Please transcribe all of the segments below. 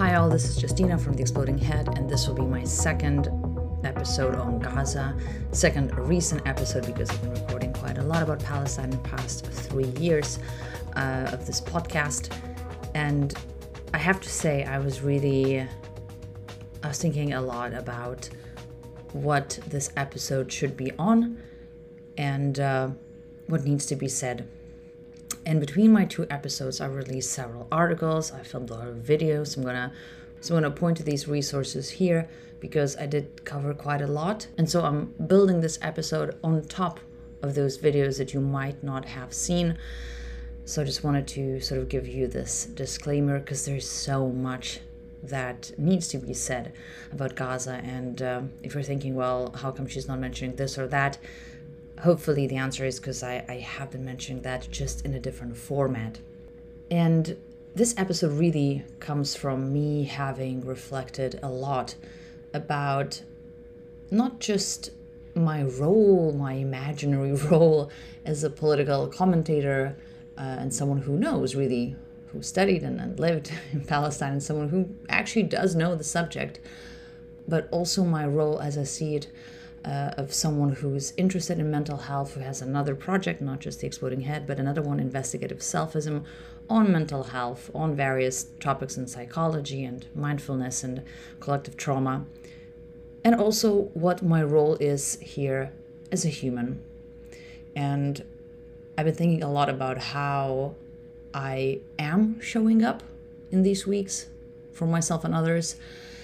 Hi, all, this is Justina from The Exploding Head, and this will be my second episode on Gaza, second recent episode because I've been recording quite a lot about Palestine in the past three years uh, of this podcast. And I have to say, I was really, I was thinking a lot about what this episode should be on and uh, what needs to be said. And between my two episodes, I released several articles. I filmed a lot of videos. I'm gonna so I'm gonna point to these resources here because I did cover quite a lot. And so I'm building this episode on top of those videos that you might not have seen. So I just wanted to sort of give you this disclaimer because there's so much that needs to be said about Gaza. And um, if you're thinking, well, how come she's not mentioning this or that? Hopefully, the answer is because I, I have been mentioning that just in a different format. And this episode really comes from me having reflected a lot about not just my role, my imaginary role as a political commentator uh, and someone who knows really, who studied and, and lived in Palestine, and someone who actually does know the subject, but also my role as I see it uh, of someone who's interested in mental health, who has another project, not just the Exploding Head, but another one, Investigative Selfism, on mental health, on various topics in psychology and mindfulness and collective trauma, and also what my role is here as a human. And I've been thinking a lot about how I am showing up in these weeks for myself and others,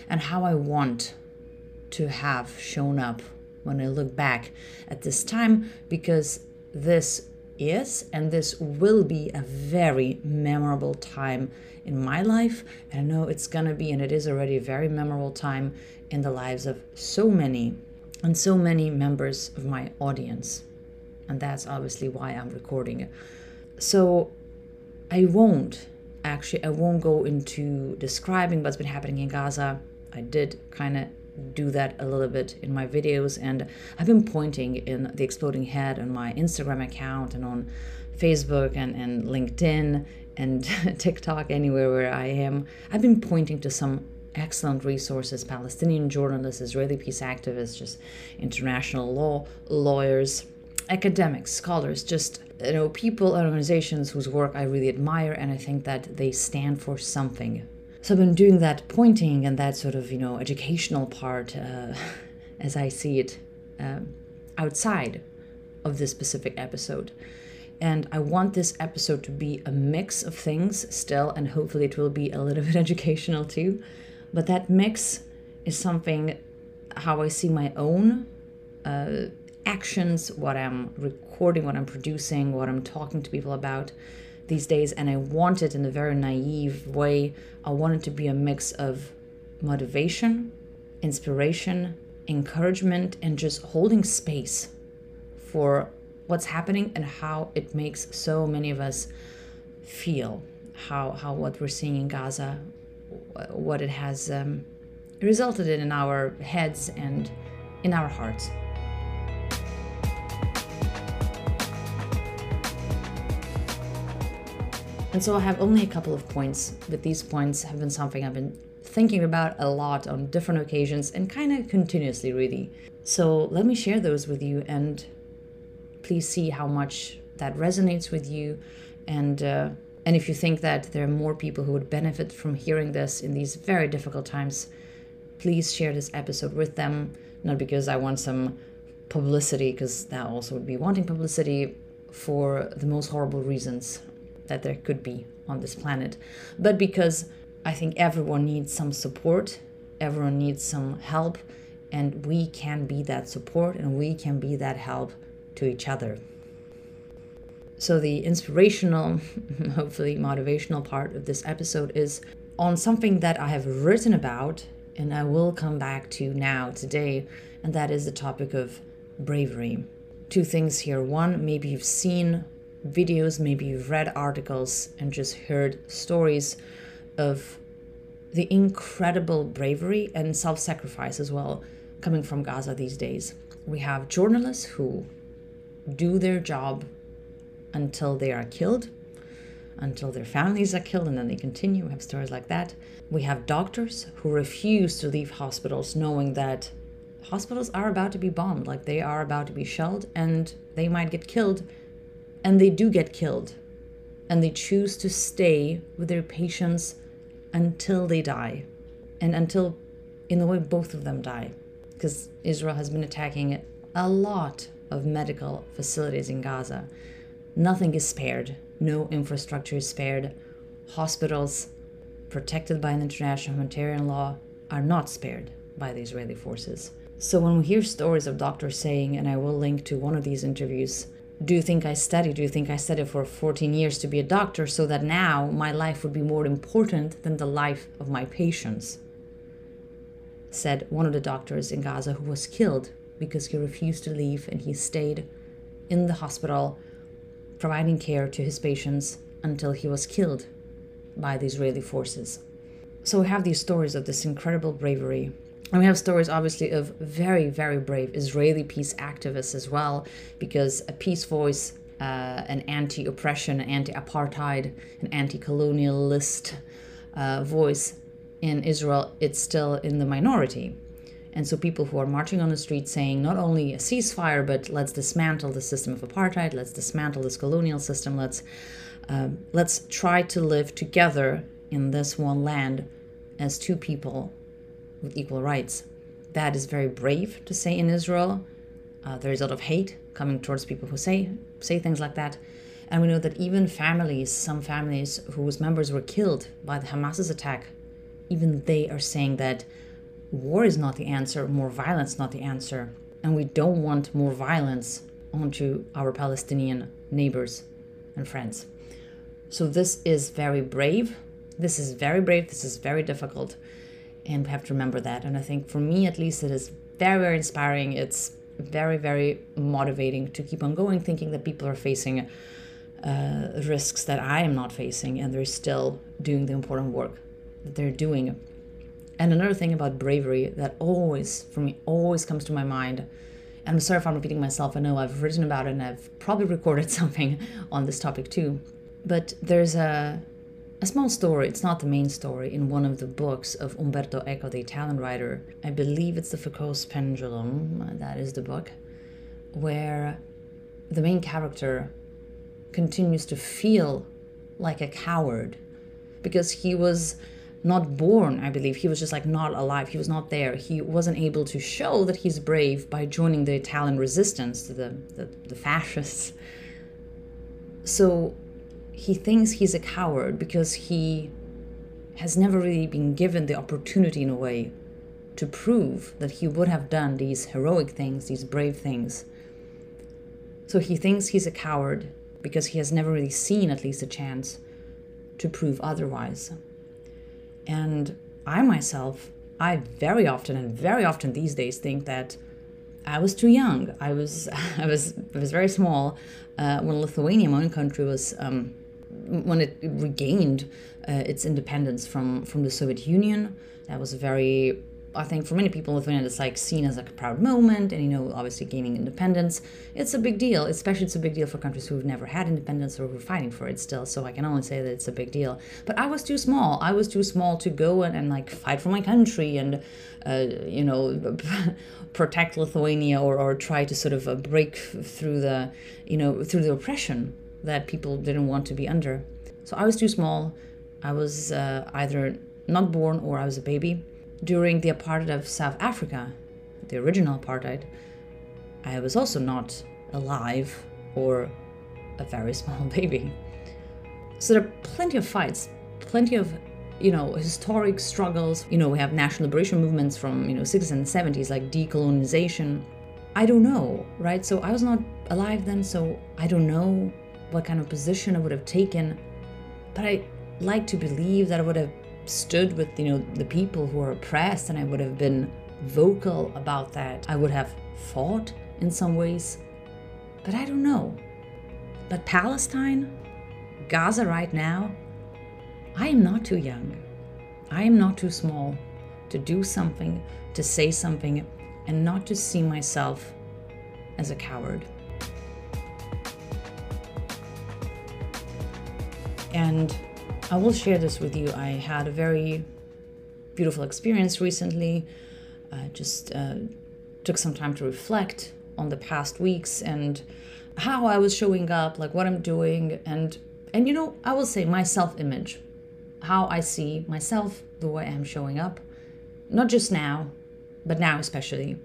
and how I want to have shown up when I look back at this time, because this is and this will be a very memorable time in my life. And I know it's gonna be, and it is already a very memorable time in the lives of so many and so many members of my audience. And that's obviously why I'm recording it. So I won't actually, I won't go into describing what's been happening in Gaza. I did kind of do that a little bit in my videos and I've been pointing in the exploding head on my Instagram account and on Facebook and, and LinkedIn and TikTok anywhere where I am. I've been pointing to some excellent resources Palestinian journalists, Israeli peace activists, just international law lawyers, academics, scholars, just you know people and organizations whose work I really admire and I think that they stand for something so I've been doing that pointing and that sort of, you know, educational part uh, as I see it um, outside of this specific episode. And I want this episode to be a mix of things still, and hopefully it will be a little bit educational too. But that mix is something how I see my own uh, actions, what I'm recording, what I'm producing, what I'm talking to people about these days and I want it in a very naive way. I want it to be a mix of motivation, inspiration, encouragement, and just holding space for what's happening and how it makes so many of us feel. How, how what we're seeing in Gaza, what it has um, resulted in in our heads and in our hearts. And so I have only a couple of points, but these points have been something I've been thinking about a lot on different occasions and kind of continuously, really. So let me share those with you and please see how much that resonates with you. And, uh, and if you think that there are more people who would benefit from hearing this in these very difficult times, please share this episode with them. Not because I want some publicity, because that also would be wanting publicity for the most horrible reasons that there could be on this planet, but because I think everyone needs some support, everyone needs some help, and we can be that support and we can be that help to each other. So, the inspirational, hopefully motivational part of this episode is on something that I have written about and I will come back to now today, and that is the topic of bravery. Two things here. One, maybe you've seen videos, maybe you've read articles and just heard stories of the incredible bravery and self sacrifice as well coming from Gaza these days. We have journalists who do their job until they are killed. until their families are killed and then they continue. We have stories like that. We have doctors who refuse to leave hospitals knowing that hospitals are about to be bombed, like they are about to be shelled and they might get killed. And they do get killed. And they choose to stay with their patients until they die. And until, in the way, both of them die. Because Israel has been attacking a lot of medical facilities in Gaza. Nothing is spared, no infrastructure is spared. Hospitals, protected by an international humanitarian law, are not spared by the Israeli forces. So when we hear stories of doctors saying, and I will link to one of these interviews, do you think I studied? Do you think I studied for 14 years to be a doctor so that now my life would be more important than the life of my patients? Said one of the doctors in Gaza who was killed because he refused to leave and he stayed in the hospital providing care to his patients until he was killed by the Israeli forces. So we have these stories of this incredible bravery and we have stories, obviously, of very, very brave Israeli peace activists as well, because a peace voice, uh, an anti oppression, anti apartheid, an anti colonialist uh, voice in Israel, it's still in the minority. And so people who are marching on the street saying not only a ceasefire, but let's dismantle the system of apartheid, let's dismantle this colonial system, let's uh, let's try to live together in this one land as two people with equal rights. That is very brave to say in Israel. Uh, there is a lot of hate coming towards people who say say things like that. And we know that even families, some families whose members were killed by the Hamas's attack, even they are saying that war is not the answer, more violence not the answer. And we don't want more violence onto our Palestinian neighbors and friends. So this is very brave. This is very brave. This is very difficult and we have to remember that. And i think for me at least it is very very inspiring. It's very very motivating to keep on going thinking that people are facing uh, risks that i am not facing and they're still doing the important work that they're doing. And another thing about bravery that always for me always comes to my mind and i'm sorry if i'm repeating myself i know i've written about it and i've probably recorded something on this topic too but there's a a small story, it's not the main story, in one of the books of Umberto Eco, the Italian writer. I believe it's the Foucault's Pendulum, that is the book, where the main character continues to feel like a coward because he was not born, I believe. He was just like not alive. He was not there. He wasn't able to show that he's brave by joining the Italian resistance to the, the, the fascists. So he thinks he's a coward because he has never really been given the opportunity in a way to prove that he would have done these heroic things, these brave things. So he thinks he's a coward because he has never really seen at least a chance to prove otherwise. And I myself, I very often and very often these days think that I was too young. I was I was I was very small uh, when Lithuania, my own country, was um, when it regained uh, its independence from from the Soviet Union. That was a very I think for many people Lithuania, it's like seen as like a proud moment, and you know, obviously gaining independence, it's a big deal. Especially, it's a big deal for countries who've never had independence or who are fighting for it still. So I can only say that it's a big deal. But I was too small. I was too small to go and, and like fight for my country and, uh, you know, protect Lithuania or, or try to sort of uh, break through the, you know, through the oppression that people didn't want to be under. So I was too small. I was uh, either not born or I was a baby. During the apartheid of South Africa, the original apartheid, I was also not alive or a very small baby. So there are plenty of fights, plenty of you know historic struggles you know we have national liberation movements from you know 60s and 70s like decolonization i don't know right so i was not alive then so i don't know what kind of position I would have taken. But I like to believe that I would have stood with, you know, the people who are oppressed and I would have been vocal about that. I would have fought in some ways. But I don't know. But Palestine, Gaza right now, I am not too young. I am not too small to do something, to say something, and not to see myself as a coward. And I will share this with you. I had a very beautiful experience recently. I just uh, took some time to reflect on the past weeks and how I was showing up, like what I'm doing, and and you know, I will say my self-image, how I see myself, the way I'm showing up, not just now, but now especially.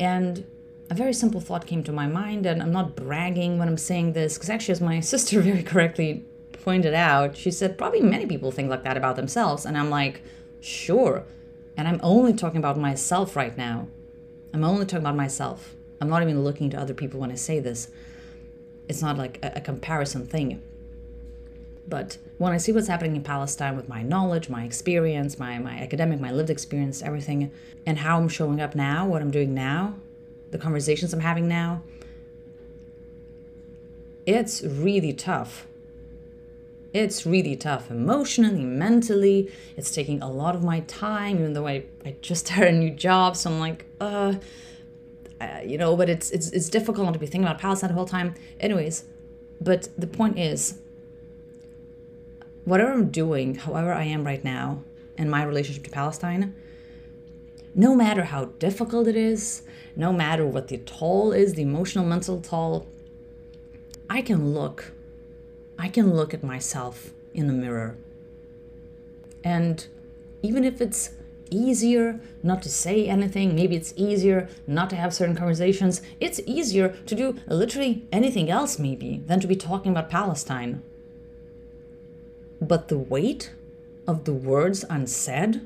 And a very simple thought came to my mind, and I'm not bragging when I'm saying this, because actually, as my sister very correctly pointed out, she said probably many people think like that about themselves, and I'm like, sure. And I'm only talking about myself right now. I'm only talking about myself. I'm not even looking to other people when I say this. It's not like a, a comparison thing. But when I see what's happening in Palestine with my knowledge, my experience, my, my academic, my lived experience, everything, and how I'm showing up now, what I'm doing now, the conversations I'm having now, it's really tough. It's really tough emotionally, mentally. It's taking a lot of my time, even though I, I just started a new job. So I'm like, uh, uh, you know, but it's it's it's difficult not to be thinking about Palestine the whole time. Anyways, but the point is, whatever I'm doing, however I am right now, in my relationship to Palestine, no matter how difficult it is, no matter what the toll is, the emotional, mental toll, I can look, I can look at myself in the mirror. And even if it's easier not to say anything. Maybe it's easier not to have certain conversations. It's easier to do literally anything else, maybe, than to be talking about Palestine. But the weight of the words unsaid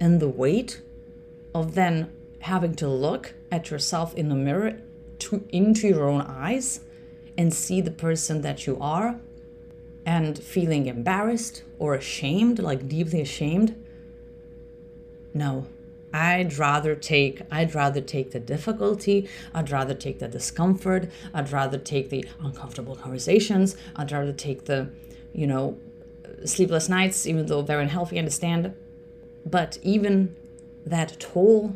and the weight of then having to look at yourself in the mirror to, into your own eyes and see the person that you are and feeling embarrassed or ashamed, like deeply ashamed, no. I'd rather take I'd rather take the difficulty, I'd rather take the discomfort, I'd rather take the uncomfortable conversations, I'd rather take the, you know, sleepless nights, even though very unhealthy, I understand. But even that toll,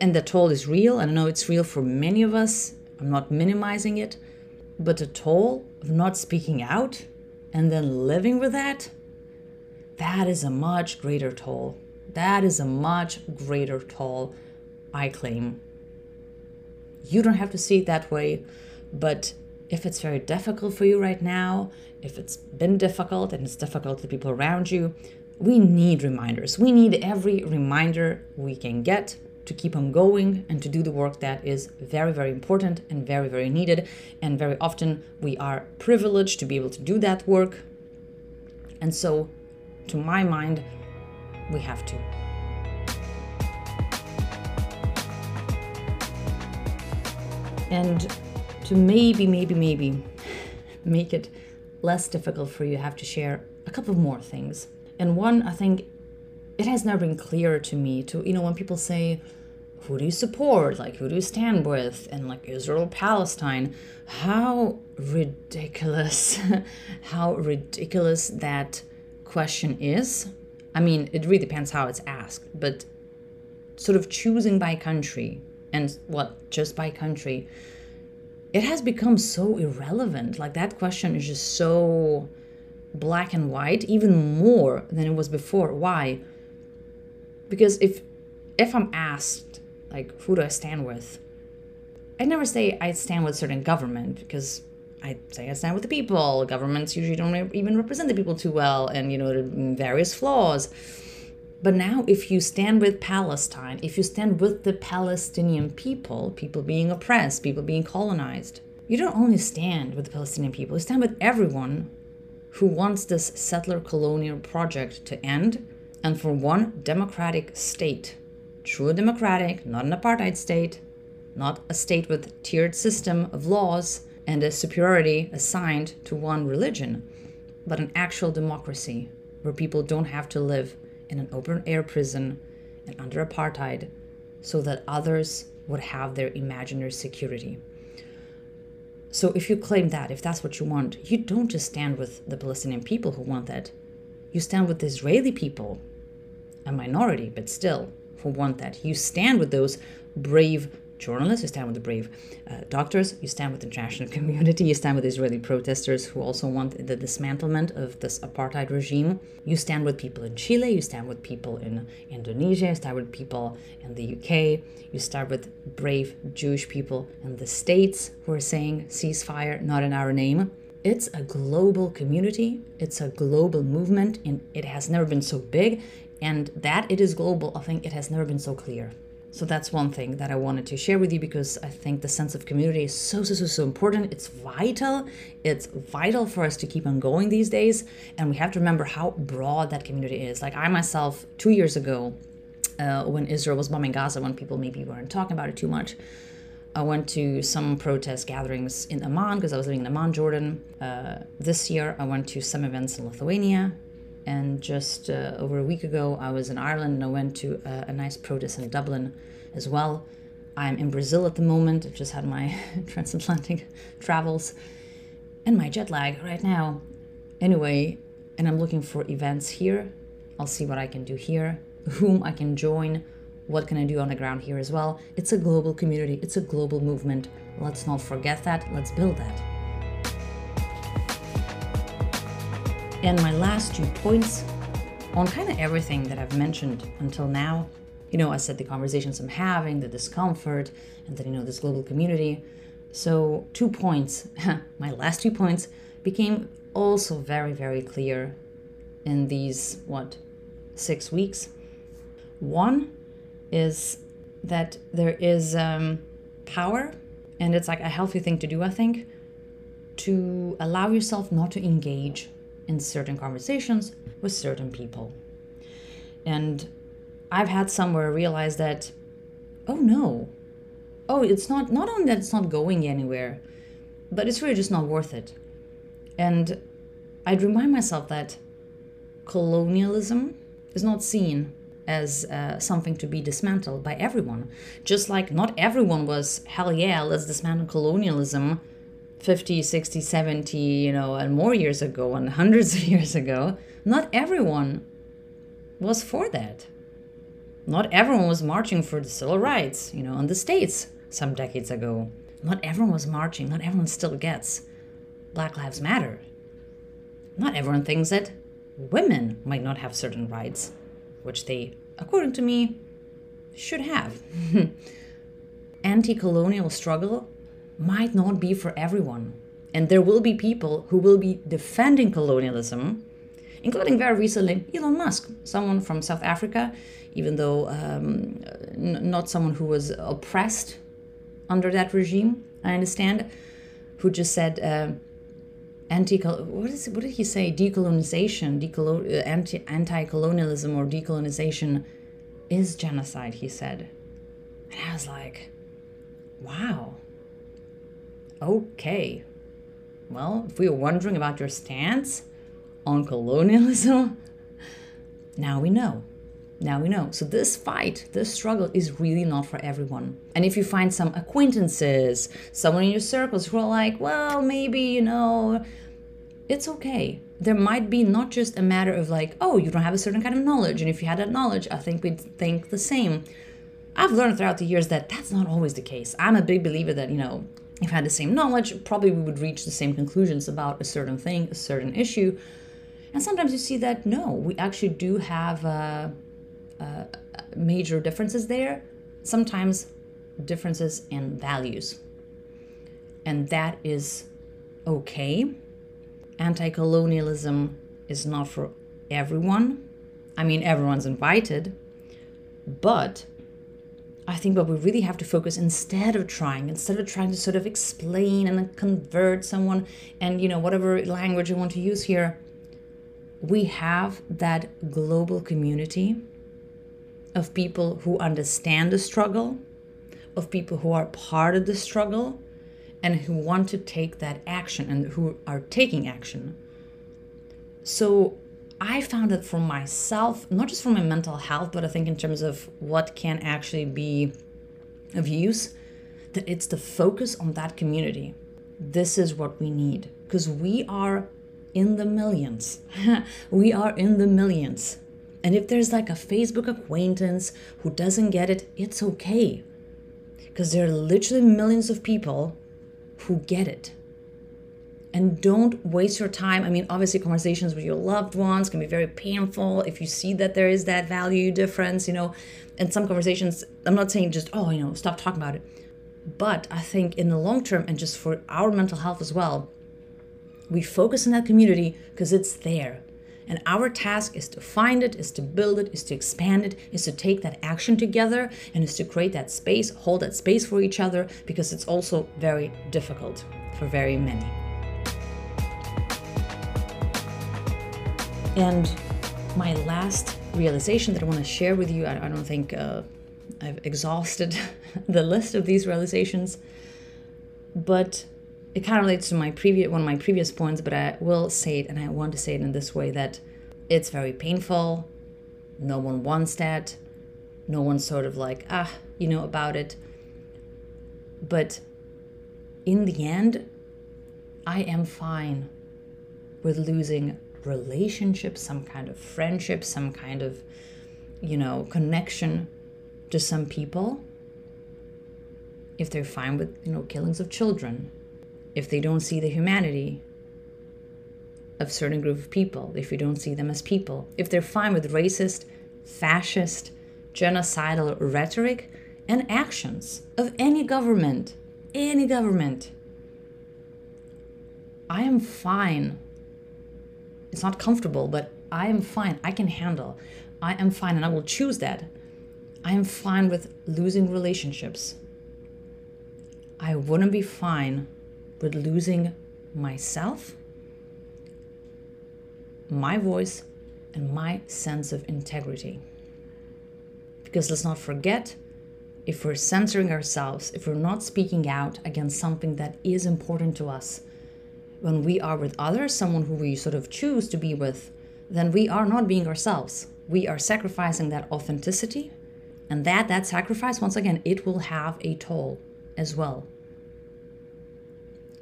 and the toll is real, and I know it's real for many of us, I'm not minimizing it, but the toll of not speaking out and then living with that, that is a much greater toll. That is a much greater toll, I claim. You don't have to see it that way, but if it's very difficult for you right now, if it's been difficult and it's difficult to people around you, we need reminders. We need every reminder we can get to keep on going and to do the work that is very, very important and very, very needed. And very often we are privileged to be able to do that work. And so, to my mind, we have to. And to maybe, maybe, maybe make it less difficult for you, have to share a couple more things. And one, I think it has never been clearer to me to, you know, when people say, who do you support? Like, who do you stand with? And like Israel, Palestine, how ridiculous, how ridiculous that question is I mean, it really depends how it's asked, but sort of choosing by country and what just by country, it has become so irrelevant. Like that question is just so black and white, even more than it was before. Why? Because if if I'm asked like who do I stand with, I never say I stand with certain government because I say I stand with the people. Governments usually don't even represent the people too well, and you know, various flaws. But now, if you stand with Palestine, if you stand with the Palestinian people, people being oppressed, people being colonized, you don't only stand with the Palestinian people, you stand with everyone who wants this settler colonial project to end and for one democratic state. True democratic, not an apartheid state, not a state with tiered system of laws and a superiority assigned to one religion, but an actual democracy where people don't have to live in an open air prison and under apartheid so that others would have their imaginary security. So, if you claim that, if that's what you want, you don't just stand with the Palestinian people who want that. You stand with the Israeli people, a minority, but still, who want that. You stand with those brave journalists, you stand with the brave uh, doctors, you stand with the international community, you stand with Israeli protesters who also want the dismantlement of this apartheid regime. You stand with people in Chile, you stand with people in Indonesia, you stand with people in the UK, you stand with brave Jewish people in the States who are saying ceasefire, not in our name. It's a global community, it's a global movement, and it has never been so big. And that it is global, I think it has never been so clear. So that's one thing that I wanted to share with you because I think the sense of community is so, so, so, so important. It's vital. It's vital for us to keep on going these days. And we have to remember how broad that community is. Like I myself, two years ago, uh, when Israel was bombing Gaza, when people maybe weren't talking about it too much, I went to some protest gatherings in Amman because I was living in Amman, Jordan. Uh, this year, I went to some events in Lithuania and just uh, over a week ago, I was in Ireland and I went to a, a, nice protest in Dublin as well. I'm in Brazil at the moment. I've just had my transatlantic travels and my jet lag right now. Anyway, and I'm looking for events here. I'll see what I can do here, whom I can join, what can I do on the ground here as well. It's a global community, it's a global movement. Let's not forget that. Let's build that. And my last two points on kind of everything that I've mentioned until now. You know, I said the conversations I'm having, the discomfort, and then, you know, this global community. So, two points, my last two points, became also very, very clear in these, what, six weeks. One is that there is um, power, and it's like a healthy thing to do, I think, to allow yourself not to engage in certain conversations with certain people. And I've had somewhere realize that, oh no, oh, it's not, not only that it's not going anywhere, but it's really just not worth it. And I'd remind myself that colonialism is not seen as uh, something to be dismantled by everyone. Just like not everyone was, hell yeah, let's dismantle colonialism 50, 60, 70, you know, and more years ago and hundreds of years ago, not everyone was for that. Not everyone was marching for the civil rights, you know, in the States some decades ago. Not everyone was marching, not everyone still gets Black Lives Matter. Not everyone thinks that women might not have certain rights, which they, according to me, should have. Anti colonial struggle might not be for everyone. And there will be people who will be defending colonialism, including very recently Elon Musk, someone from South Africa, even though um, n- not someone who was oppressed under that regime, I understand, who just said, uh, anti what is what did he say? Decolonization decolon uh, anti anti-colonialism or decolonization is genocide he said. And i was like wow Okay. Well, if we were wondering about your stance on colonialism, now we know. Now we know. So, this fight, this struggle is really not for everyone. And if you find some acquaintances, someone in your circles who are like, well, maybe, you know, it's okay. There might be not just a matter of like, oh, you don't have a certain kind of knowledge. And if you had that knowledge, I think we'd think the same. I've learned throughout the years that that's not always the case. I'm a big believer that, you know, if I had the same knowledge, probably we would reach the same conclusions about a certain thing, a certain issue. And sometimes you see that no, we actually do have uh, uh, major differences there. Sometimes differences in values. And that is okay. Anti colonialism is not for everyone. I mean, everyone's invited, but I think what we really have to focus instead of trying, instead of trying to sort of explain and convert someone and, you know, whatever language you want to use here, we have that global community of people who understand the struggle, of people who are part of the struggle, and who want to take that action and who are taking action. So I found that for myself, not just for my mental health, but I think in terms of what can actually be of use, that it's the focus on that community. This is what we need because we are in the millions. we are in the millions. And if there's like a Facebook acquaintance who doesn't get it, it's okay. because there are literally millions of people who get it. And don't waste your time. I mean, obviously, conversations with your loved ones can be very painful if you see that there is that value difference, you know. And some conversations, I'm not saying just, oh, you know, stop talking about it. But I think in the long term, and just for our mental health as well, we focus on that community because it's there. And our task is to find it, is to build it, is to expand it, is to take that action together, and is to create that space, hold that space for each other, because it's also very difficult for very many. And my last realization that I want to share with you, I, I don't think uh, I've exhausted the list of these realizations, but it kind of relates to my previous one of my previous points, but I will say it, and I want to say it in this way that it's very painful. No one wants that. No one's sort of like ah, you know about it. But in the end, I am fine with losing relationships, some kind of friendship, some kind of, you know, connection to some people if they're fine with, you know, killings of children, if they don't see the humanity of certain group of people, if you don't see them as people, if they're fine with racist, fascist, genocidal rhetoric and actions of any government, any government. I am fine. It's not comfortable, but I am fine. I can handle. I am fine, and I will choose that. I am fine with losing relationships. I wouldn't be fine with losing myself, my voice, and my sense of integrity. Because let's not forget, if we're censoring ourselves, if we're not speaking out against something that is important to us, when we are with others, someone who we sort of choose to be with, then we are not being ourselves. We are sacrificing that authenticity, and that that sacrifice, once again, it will have a toll as well.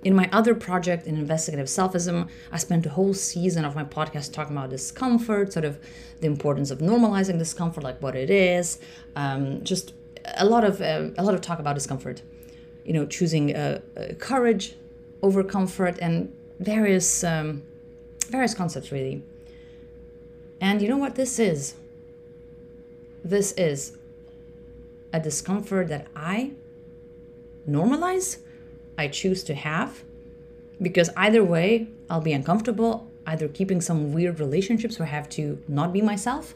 In my other project in investigative selfism, I spent a whole season of my podcast talking about discomfort, sort of the importance of normalizing discomfort, like what it is, um, just a lot of uh, a lot of talk about discomfort. You know, choosing uh, uh, courage over comfort and various um, various concepts really. And you know what this is? This is a discomfort that I normalize I choose to have. Because either way, I'll be uncomfortable, either keeping some weird relationships where I have to not be myself,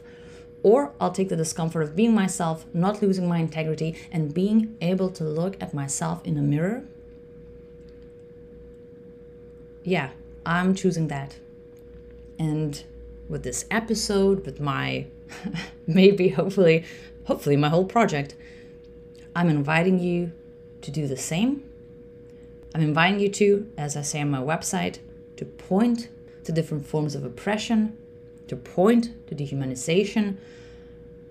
or I'll take the discomfort of being myself, not losing my integrity, and being able to look at myself in a mirror. Yeah, I'm choosing that. And with this episode, with my maybe, hopefully, hopefully, my whole project, I'm inviting you to do the same I'm inviting you to, as I say on my website, to point to different forms of oppression, to point to dehumanization.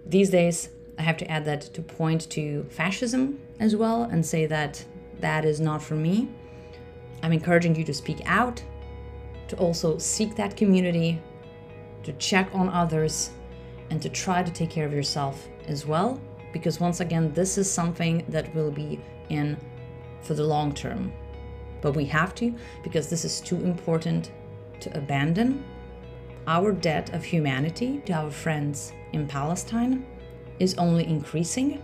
These days, I have to add that to point to fascism as well and say that that is not for me. I'm encouraging you to speak out, to also seek that community, to check on others, and to try to take care of yourself as well. Because once again, this is something that will be in for the long term but we have to because this is too important to abandon. Our debt of humanity to our friends in Palestine is only increasing.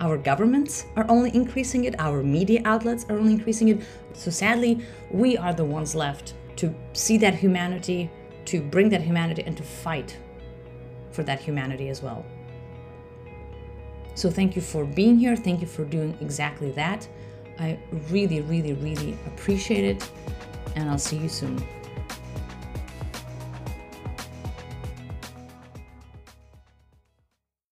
Our governments are only increasing it, our media outlets are only increasing it. So sadly, we are the ones left to see that humanity, to bring that humanity, and to fight for that humanity as well. So, thank you for being here. Thank you for doing exactly that. I really, really, really appreciate it, and I'll see you soon.